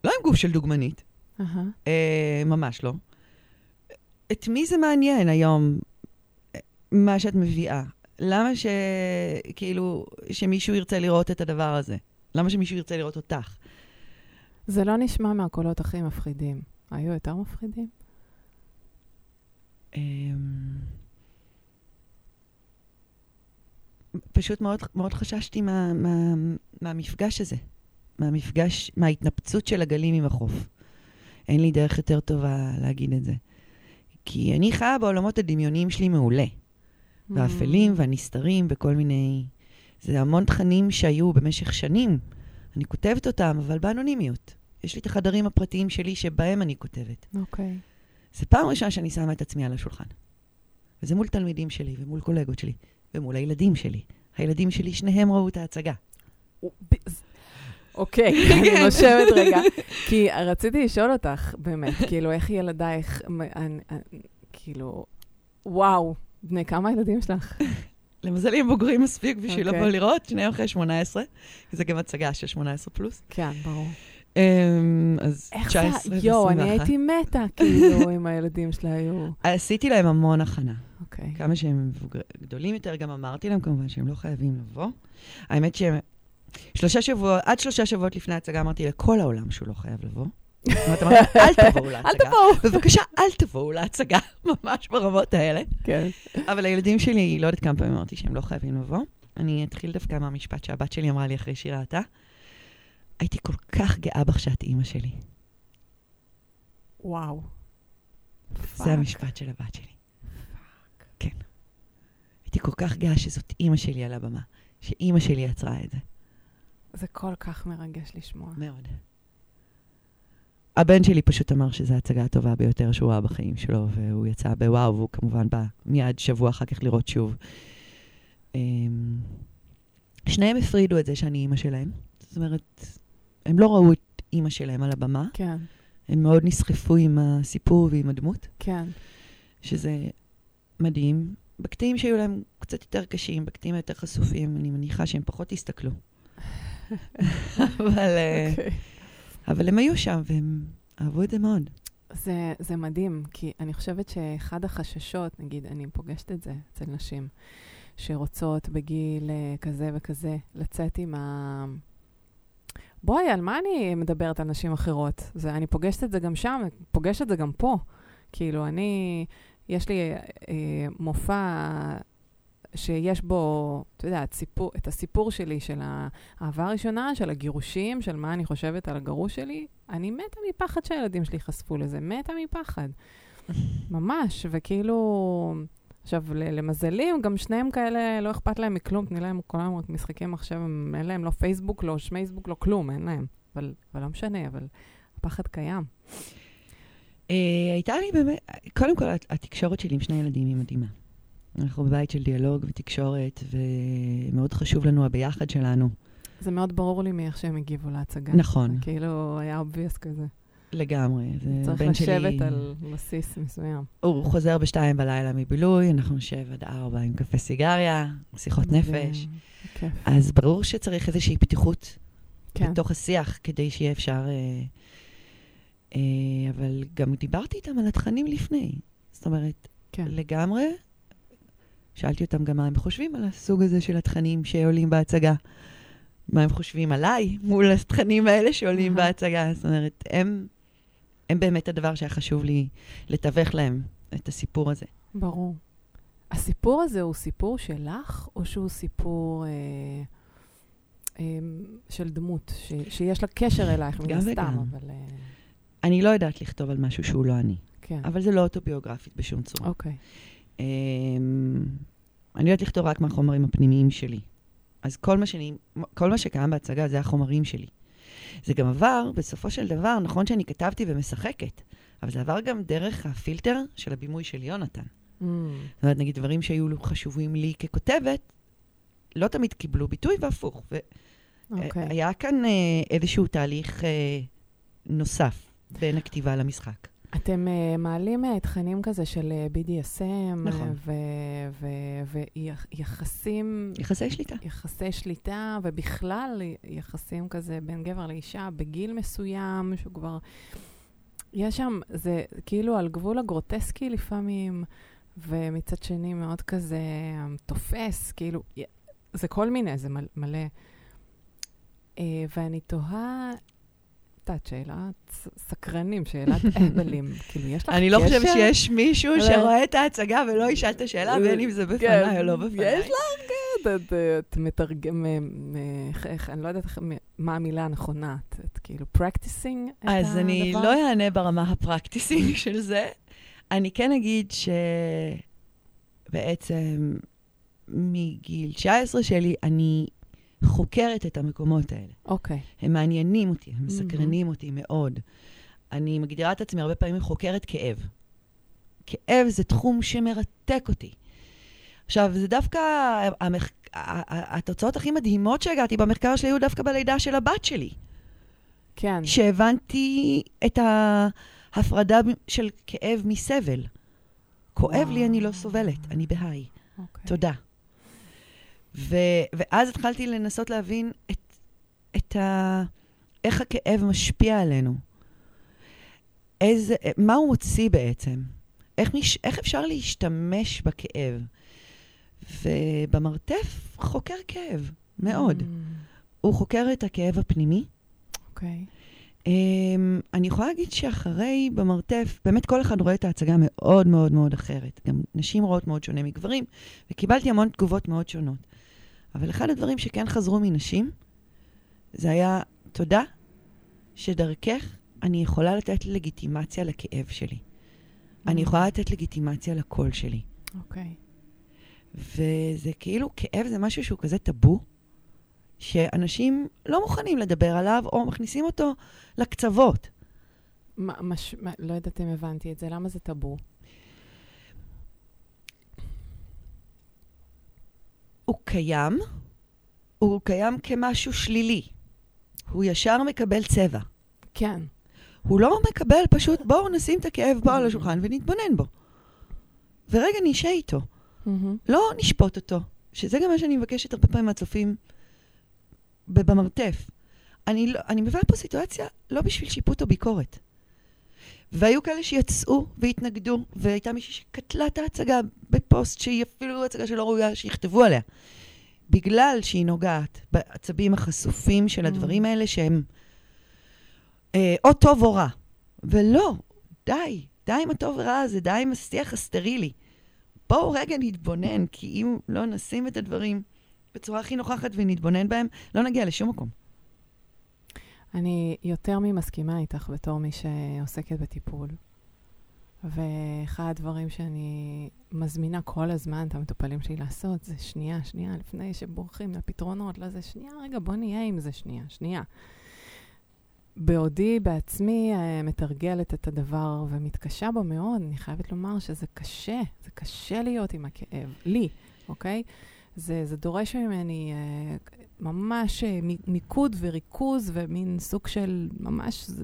לא עם גוף של דוגמנית, אהה. אה, ממש לא. את מי זה מעניין היום, מה שאת מביאה? למה ש... כאילו, שמישהו ירצה לראות את הדבר הזה? למה שמישהו ירצה לראות אותך? זה לא נשמע מהקולות הכי מפחידים. היו יותר מפחידים? אמ, פשוט מאוד, מאוד חששתי מה, מה, מהמפגש הזה, מהמפגש, מההתנפצות של הגלים עם החוף. אין לי דרך יותר טובה להגיד את זה. כי אני חיה בעולמות הדמיוניים שלי מעולה. והאפלים והנסתרים וכל מיני... זה המון תכנים שהיו במשך שנים. אני כותבת אותם, אבל באנונימיות. יש לי את החדרים הפרטיים שלי שבהם אני כותבת. אוקיי. זו פעם ראשונה שאני שמה את עצמי על השולחן. וזה מול תלמידים שלי, ומול קולגות שלי, ומול הילדים שלי. הילדים שלי, שניהם ראו את ההצגה. אוקיי, אני נושמת רגע. כי רציתי לשאול אותך, באמת, כאילו, איך ילדייך, כאילו, וואו, בני כמה ילדים שלך? למזלי הם בוגרים מספיק בשביל אוקיי. לבוא לראות, שניהם אחרי 18, זה גם הצגה של 18 פלוס. כן, ברור. אמ, אז איך 19 זה, יואו, אני ו-21. הייתי מתה, כאילו, אם הילדים שלה היו... עשיתי להם המון הכנה. אוקיי. כמה שהם גדולים יותר, גם אמרתי להם כמובן שהם לא חייבים לבוא. האמת שהם... שלושה שבועות, עד שלושה שבועות לפני ההצגה אמרתי לכל העולם שהוא לא חייב לבוא. אל תבואו אל להצגה. תבואו. בבקשה, אל תבואו להצגה, ממש ברמות האלה. כן. אבל הילדים שלי, לא יודעת כמה פעמים אמרתי שהם לא חייבים לבוא. אני אתחיל דווקא מהמשפט שהבת שלי אמרה לי אחרי שהיא ראתה. הייתי כל כך גאה בך שאת אימא שלי. וואו. זה. המשפט של הבת שלי. כן. הייתי כל כך גאה שזאת אימא שלי על הבמה, שאימא שלי יצרה את זה. זה כל כך מרגש לשמוע. מאוד. הבן שלי פשוט אמר שזו ההצגה הטובה ביותר שהוא ראה בחיים שלו, והוא יצא בוואו, והוא כמובן בא מיד שבוע אחר כך לראות שוב. אמ, שניהם הפרידו את זה שאני אימא שלהם. זאת אומרת, הם לא ראו את אימא שלהם על הבמה, כן, הם מאוד נסחפו עם הסיפור ועם הדמות, כן. שזה מדהים. בקטעים שהיו להם קצת יותר קשים, בקטעים היותר חשופים, אני מניחה שהם פחות הסתכלו. אבל, אה, אוקיי. אבל הם היו שם והם אהבו את זה מאוד. זה, זה מדהים, כי אני חושבת שאחד החששות, נגיד, אני פוגשת את זה אצל נשים, שרוצות בגיל אה, כזה וכזה לצאת עם ה... בואי, על מה אני מדברת על נשים אחרות? זה, אני פוגשת את זה גם שם, פוגשת את זה גם פה. כאילו, אני, יש לי אה, מופע שיש בו, אתה יודע, סיפור, את הסיפור שלי של האהבה הראשונה, של הגירושים, של מה אני חושבת על הגרוש שלי. אני מתה מפחד שהילדים שלי ייחשפו לזה, מתה מפחד. ממש, וכאילו... עכשיו, ל- למזלי, גם שניהם כאלה, לא אכפת להם מכלום, תני להם היום רק עכשיו, הם- אין להם לא פייסבוק, לא שמייסבוק, לא כלום, אין להם. אבל, אבל לא משנה, אבל הפחד קיים. אה, הייתה לי באמת, קודם כל, הת- התקשורת שלי עם שני ילדים היא מדהימה. אנחנו בבית של דיאלוג ותקשורת, ומאוד חשוב לנו הביחד שלנו. זה מאוד ברור לי מאיך שהם הגיבו להצגה. נכון. זה כאילו היה obvious כזה. לגמרי. זה צריך הבן לשבת שלי, על בסיס מסוים. הוא חוזר בשתיים בלילה מבילוי, אנחנו נשב עד ארבע עם קפה סיגריה, שיחות נפש. כיף. אז ברור שצריך איזושהי פתיחות כן. בתוך השיח, כדי שיהיה אפשר... אה, אה, אבל גם דיברתי איתם על התכנים לפני. זאת אומרת, כן. לגמרי, שאלתי אותם גם מה הם חושבים על הסוג הזה של התכנים שעולים בהצגה. מה הם חושבים עליי מול התכנים האלה שעולים. בהצגה. זאת אומרת, הם, הם באמת הדבר שהיה חשוב לי לתווך להם את הסיפור הזה. ברור. הסיפור הזה הוא סיפור שלך, או שהוא סיפור אה, אה, של דמות, ש, שיש לה קשר אלייך, מן הסתם. אבל... אה, אני לא יודעת לכתוב על משהו שהוא לא אני, כן. אבל זה לא אוטוביוגרפית בשום צורה. אוקיי. אמ, אני יודעת לכתוב רק מהחומרים הפנימיים שלי. אז כל מה, שאני, כל מה שקיים בהצגה זה החומרים שלי. זה גם עבר, בסופו של דבר, נכון שאני כתבתי ומשחקת, אבל זה עבר גם דרך הפילטר של הבימוי של יונתן. Mm, זאת אומרת, נגיד דברים שהיו חשובים לי ככותבת, לא תמיד קיבלו ביטוי והפוך. אוקיי. והיה כאן אה, איזשהו תהליך אה, נוסף בין הכתיבה למשחק. אתם uh, מעלים uh, תכנים כזה של uh, BDSM, נכון. ויחסים, יחסי שליטה. יחסי שליטה, ובכלל יחסים כזה בין גבר לאישה בגיל מסוים, שהוא כבר... יש שם, זה כאילו על גבול הגרוטסקי לפעמים, ומצד שני מאוד כזה אמ, תופס, כאילו, זה כל מיני, זה מל- מלא. Uh, ואני תוהה, יודעת, שאלת סקרנים, שאלת אהבלים. כאילו, יש לך קשר? אני לא חושבת שיש מישהו. שרואה את ההצגה ולא ישאל את השאלה, בין אם זה בפניי או לא בפניי. יש לך, כן, את- מתרגם, אני לא יודעת מה המילה הנכונה, את כאילו פרקטיסינג את הדבר? אז אני לא אענה ברמה הפרקטיסית של זה. אני כן אגיד שבעצם מגיל 19 שלי, אני חוקרת את המקומות האלה. אוקיי, הם מעניינים אותי, הם מסקרנים אותי מאוד. אני מגדירה את עצמי הרבה פעמים חוקרת כאב. כאב זה תחום שמרתק אותי. עכשיו, זה דווקא, המח... התוצאות הכי מדהימות שהגעתי במחקר שלי היו דווקא בלידה של הבת שלי. כן. שהבנתי את ההפרדה של כאב מסבל. כואב וואו. לי, אני לא סובלת, אני בהיי. אוקיי. תודה. ו, ואז התחלתי לנסות להבין את, את ה... איך הכאב משפיע עלינו. איזה, מה הוא מוציא בעצם? איך, מש, איך אפשר להשתמש בכאב? ובמרתף חוקר כאב, מאוד. Mm, הוא חוקר את הכאב הפנימי. אוקיי. Um, אני יכולה להגיד שאחרי במרתף, באמת כל אחד רואה את ההצגה מאוד מאוד מאוד אחרת. גם נשים רואות מאוד שונה מגברים, וקיבלתי המון תגובות מאוד שונות. אבל אחד הדברים שכן חזרו מנשים, זה היה, תודה שדרכך אני יכולה לתת לגיטימציה לכאב שלי. אני יכולה לתת לגיטימציה לקול שלי. אוקיי. וזה כאילו, כאב זה משהו שהוא כזה טאבו, שאנשים לא מוכנים לדבר עליו, או מכניסים אותו לקצוות. מה, מש, מה, לא יודעת אם הבנתי את זה, למה זה טאבו? הוא קיים, הוא קיים כמשהו שלילי. הוא ישר מקבל צבע. כן. הוא לא מקבל פשוט, בואו נשים את הכאב פה על השולחן ונתבונן בו. ורגע נשאר איתו. לא נשפוט אותו, שזה גם מה שאני מבקשת הרבה פעמים מהצופים במרתף. אני, לא, אני מביאה פה סיטואציה לא בשביל שיפוט או ביקורת. והיו כאלה שיצאו והתנגדו, והייתה מישהי שקטלה את ההצגה בפוסט שהיא אפילו הצגה שלא ראויה שיכתבו עליה. בגלל שהיא נוגעת בעצבים החשופים של הדברים האלה שהם אה, או טוב או רע. ולא, די, די עם הטוב ורע הזה, די עם השיח הסטרילי. בואו רגע נתבונן, כי אם לא נשים את הדברים בצורה הכי נוכחת ונתבונן בהם, לא נגיע לשום מקום. אני יותר ממסכימה איתך בתור מי שעוסקת בטיפול. ואחד הדברים שאני מזמינה כל הזמן את המטופלים שלי לעשות, זה שנייה, שנייה, לפני שבורחים לפתרונות, לזה, שנייה, רגע, בוא נהיה עם זה שנייה, שנייה. בעודי בעצמי אה, מתרגלת את הדבר ומתקשה בו מאוד, אני חייבת לומר שזה קשה, זה קשה להיות עם הכאב, לי, אוקיי? זה, זה דורש ממני אה, ממש אה, מיקוד וריכוז ומין סוג של ממש... זה...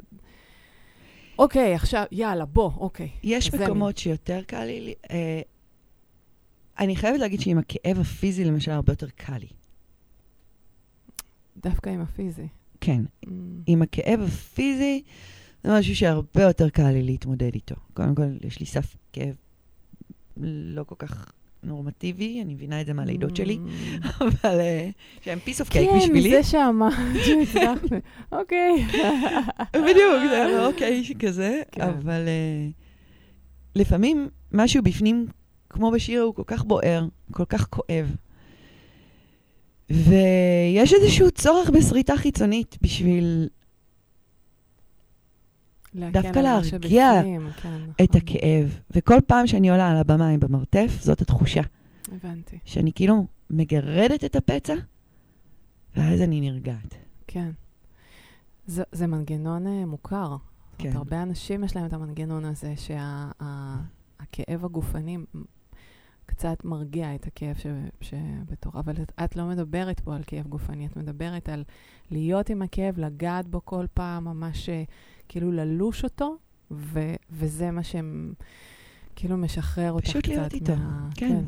אוקיי, עכשיו, יאללה, בוא, אוקיי. יש מקומות שיותר קל לי... אה, אני חייבת להגיד שעם הכאב הפיזי, למשל, הרבה יותר קל לי. דווקא עם הפיזי. כן. Mm, עם הכאב הפיזי, זה משהו שהרבה יותר קל לי להתמודד איתו. קודם כל, יש לי סף כאב לא כל כך נורמטיבי, אני מבינה את זה מהלידות שלי, Mm. אבל אה, שהם of cake כן, בשבילי. זה שאמרת, שהצלחנו. אוקיי. בדיוק, זה היה אוקיי כזה, כן. אבל אה, לפעמים משהו בפנים, כמו בשיר, הוא כל כך בוער, כל כך כואב. ויש איזשהו צורך בשריטה חיצונית בשביל דווקא להרגיע כן, את. הכאב. וכל פעם שאני עולה על הבמה עם במרתף, זאת התחושה. הבנתי, שאני כאילו מגרדת את הפצע, ואז אני נרגעת. כן. זה, זה מנגנון אה, מוכר. זאת כן. אומרת, הרבה אנשים יש להם את המנגנון הזה, שהכאב הגופני מ- קצת מרגיע את הכאב ש, שבתוך, אבל את, את לא מדברת פה על כאב גופני, את מדברת על להיות עם הכאב, לגעת בו כל פעם, ממש אה, כאילו ללוש אותו, ו, וזה מה שהם כאילו משחרר אותך פשוט קצת להיות איתו, מה... כן.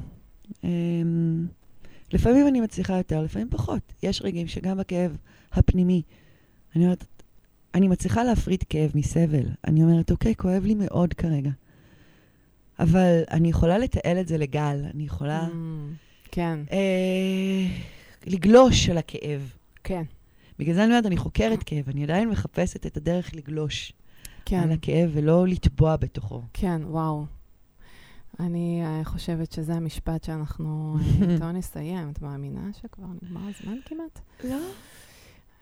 אמ, לפעמים אני מצליחה יותר, לפעמים פחות. יש רגעים שגם בכאב הפנימי, אני אומרת, אני מצליחה להפריד כאב מסבל. אני אומרת, אוקיי, כואב לי מאוד כרגע. אבל אני יכולה לתעל את זה לגל, אני יכולה Mm, כן, אה, לגלוש על הכאב. כן, בגלל זה אני אומרת, אני חוקרת כאב, אני עדיין מחפשת את הדרך לגלוש כן. על הכאב ולא לטבוע בתוכו. כן, וואו. אני uh, חושבת שזה המשפט שאנחנו אה, איתו נסיים. את מאמינה שכבר נגמר הזמן כמעט? לא.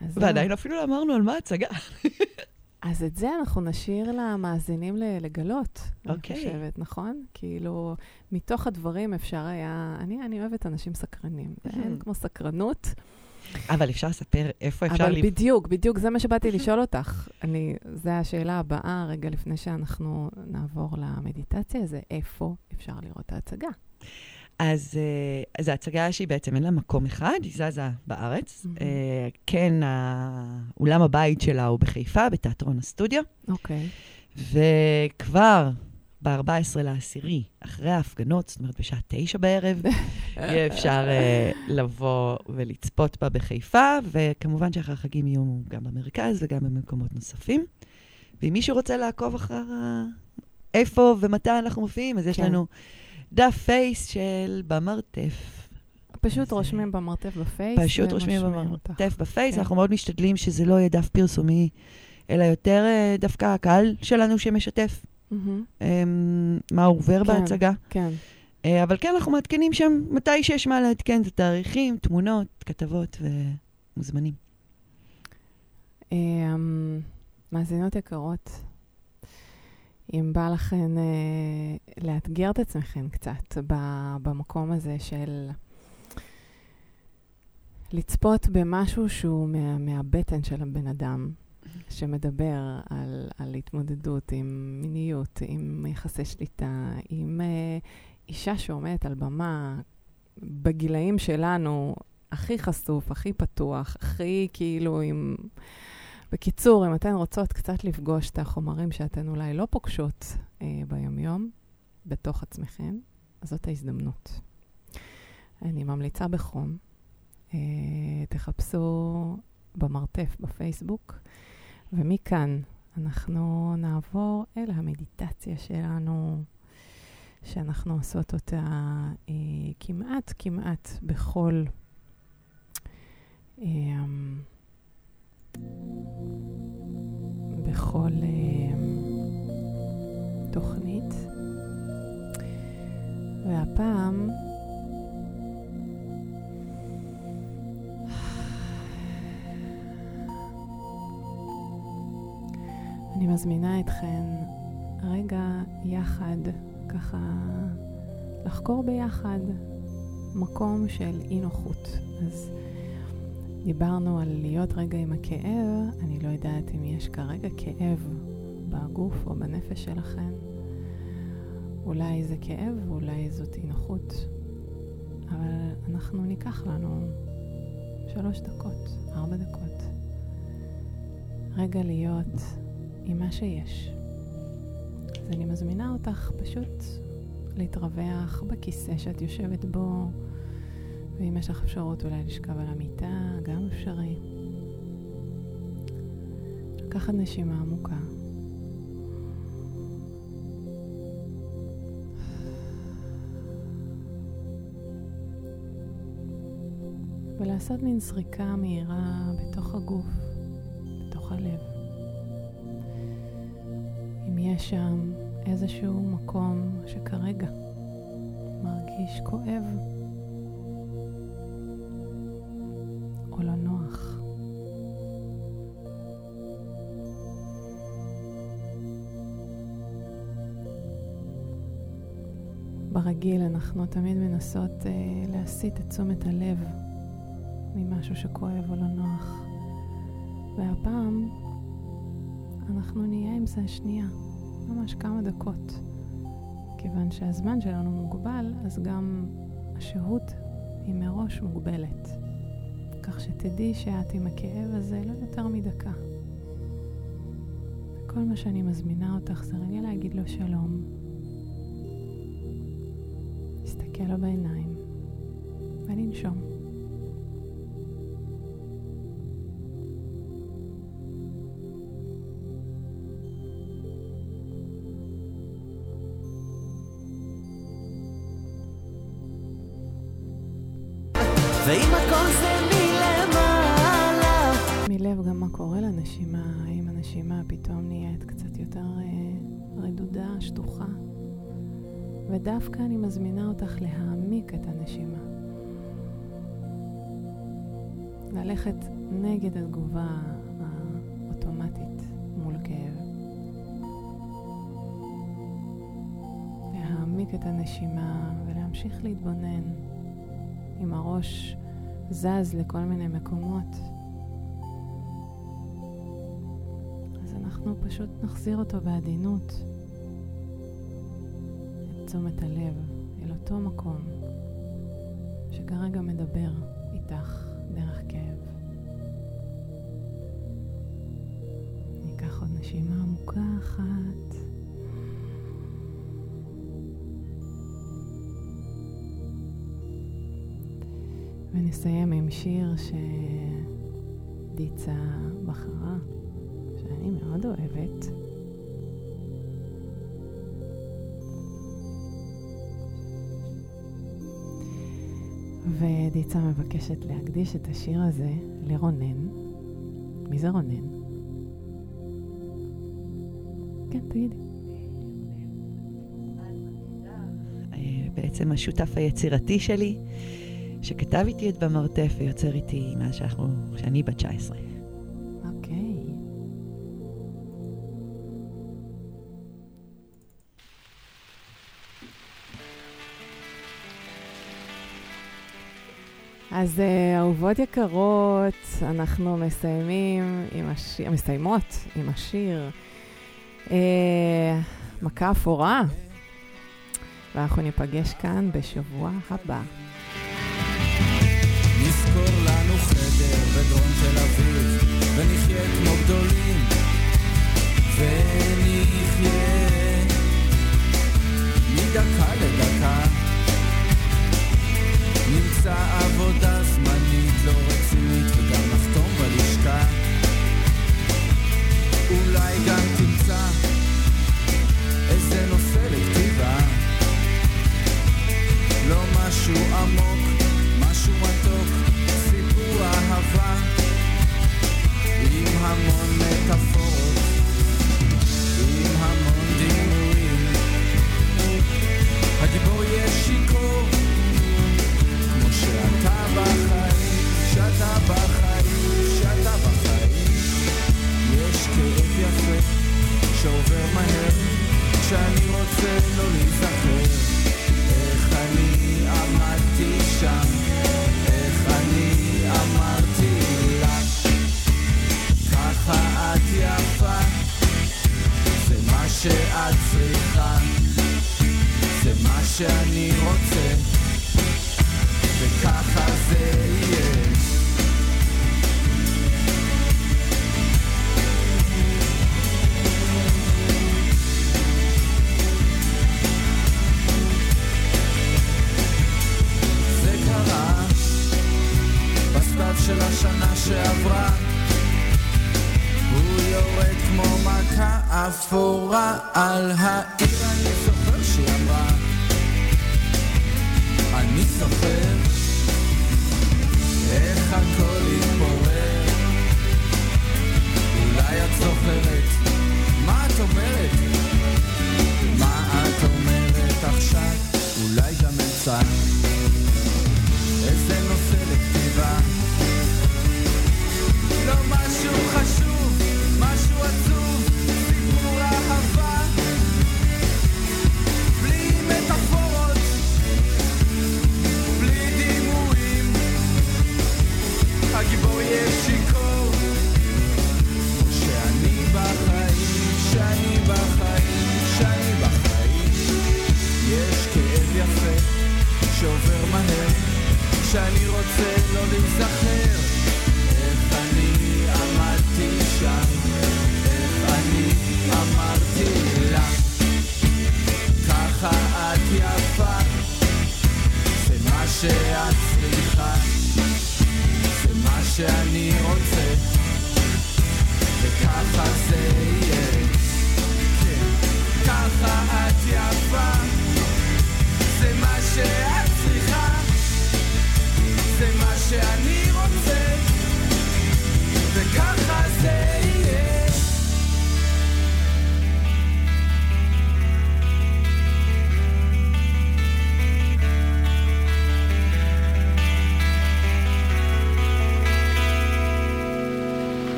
ועדיין אפילו לא אמרנו על מה ההצגה. אז את זה אנחנו נשאיר למאזינים לגלות, אוקיי. אני חושבת, נכון? כאילו, מתוך הדברים אפשר היה... אני, אני אוהבת אנשים סקרנים. אין כמו סקרנות. אבל אפשר לספר איפה אפשר אבל לב... בדיוק, בדיוק זה מה שבאתי לשאול אותך. אני, זו השאלה הבאה, רגע לפני שאנחנו נעבור למדיטציה, זה איפה אפשר לראות את ההצגה. אז אה, אז ההצגה שהיא בעצם אין לה מקום אחד, היא זזה בארץ. אה, כן, אולם הבית שלה הוא בחיפה, בתיאטרון הסטודיו, אוקיי. וכבר ב-14 לעשירי, אחרי ההפגנות, זאת אומרת בשעה תשע בערב, יהיה אפשר אה, לבוא ולצפות בה בחיפה, וכמובן שאחרי החגים יהיו גם במרכז וגם במקומות נוספים. ואם מישהו רוצה לעקוב אחר ה- איפה ומתי אנחנו מופיעים, אז יש כן. לנו דף פייס של במרתף. פשוט אז, רושמים במרתף בפייס. פשוט רושמים. במרתף בפייס, כן. אנחנו מאוד משתדלים שזה לא יהיה דף פרסומי, אלא יותר אה, דווקא הקהל שלנו שמשתף מהמם, אמ, מה עובר כן. בהצגה. כן. אה, אבל כן, אנחנו מעדכנים שם מתי שיש מה לעדכן, את התאריכים, תמונות, כתבות ומוזמנים. אמ, מאזינות יקרות, אם בא לכן אה, לאתגר את עצמכן קצת במקום הזה של לצפות במשהו שהוא מה, מהבטן של הבן אדם, שמדבר על, על התמודדות עם מיניות, עם יחסי שליטה, עם אה, אישה שעומדת על במה בגילאים שלנו, הכי חשוף, הכי פתוח, הכי כאילו עם... בקיצור, אם אתן רוצות קצת לפגוש את החומרים שאתן אולי לא פוגשות אה, ביומיום, בתוך עצמכן, אז זאת ההזדמנות. אני ממליצה בחום, אה, תחפשו במרתף בפייסבוק, ומכאן אנחנו נעבור אל המדיטציה שלנו, שאנחנו עושות אותה אה, כמעט כמעט בכל... אה, בכל אה, תוכנית. והפעם אני מזמינה אתכן רגע יחד, ככה לחקור ביחד מקום של אי נוחות. אז דיברנו על להיות רגע עם הכאב, אני לא יודעת אם יש כרגע כאב בגוף או בנפש שלכם. אולי זה כאב ואולי זאת אי נוחות, אבל אנחנו ניקח לנו שלוש דקות, ארבע דקות. רגע להיות עם מה שיש. אז אני מזמינה אותך פשוט להתרווח בכיסא שאת יושבת בו, ואם יש לך אפשרות אולי לשכב על המיטה, גם אפשרי. לקחת נשימה עמוקה. ולעשות מין סריקה מהירה בתוך הגוף, בתוך הלב. שם איזשהו מקום שכרגע מרגיש כואב או לא נוח. ברגיל אנחנו תמיד מנסות uh, להסיט את תשומת הלב ממשהו שכואב או לא נוח. והפעם אנחנו נהיה עם זה שנייה, ממש כמה דקות. כיוון שהזמן שלנו מוגבל, אז גם השהות היא מראש מוגבלת. כך שתדעי שאת עם הכאב הזה לא יותר מדקה. כל מה שאני מזמינה אותך זה רגע להגיד לו שלום. להסתכל לו בעיניים ולנשום. פתאום נהיית קצת יותר אה, רדודה, שטוחה. ודווקא אני מזמינה אותך להעמיק את הנשימה. ללכת נגד התגובה האוטומטית מול כאב. להעמיק את הנשימה ולהמשיך להתבונן עם הראש זז לכל מיני מקומות. אנחנו פשוט נחזיר אותו בעדינות, את תשומת הלב, אל אותו מקום שכרגע מדבר איתך דרך כאב. ניקח עוד נשימה עמוקה אחת. ונסיים עם שיר שדיצה בחרה, מאוד אוהבת. ודיצה מבקשת להקדיש את השיר הזה לרונן. מי זה רונן? כן, תגידי. בעצם השותף היצירתי שלי, שכתב איתי את במרתף ויוצר איתי מאז שאנחנו, שאני בת 19. אז אה, אהובות יקרות, אנחנו מסיימים עם השיר, מסיימות עם השיר אה, מכה אפורה, ואנחנו ניפגש כאן בשבוע הבא. נזכור לנו חדר בדרום תל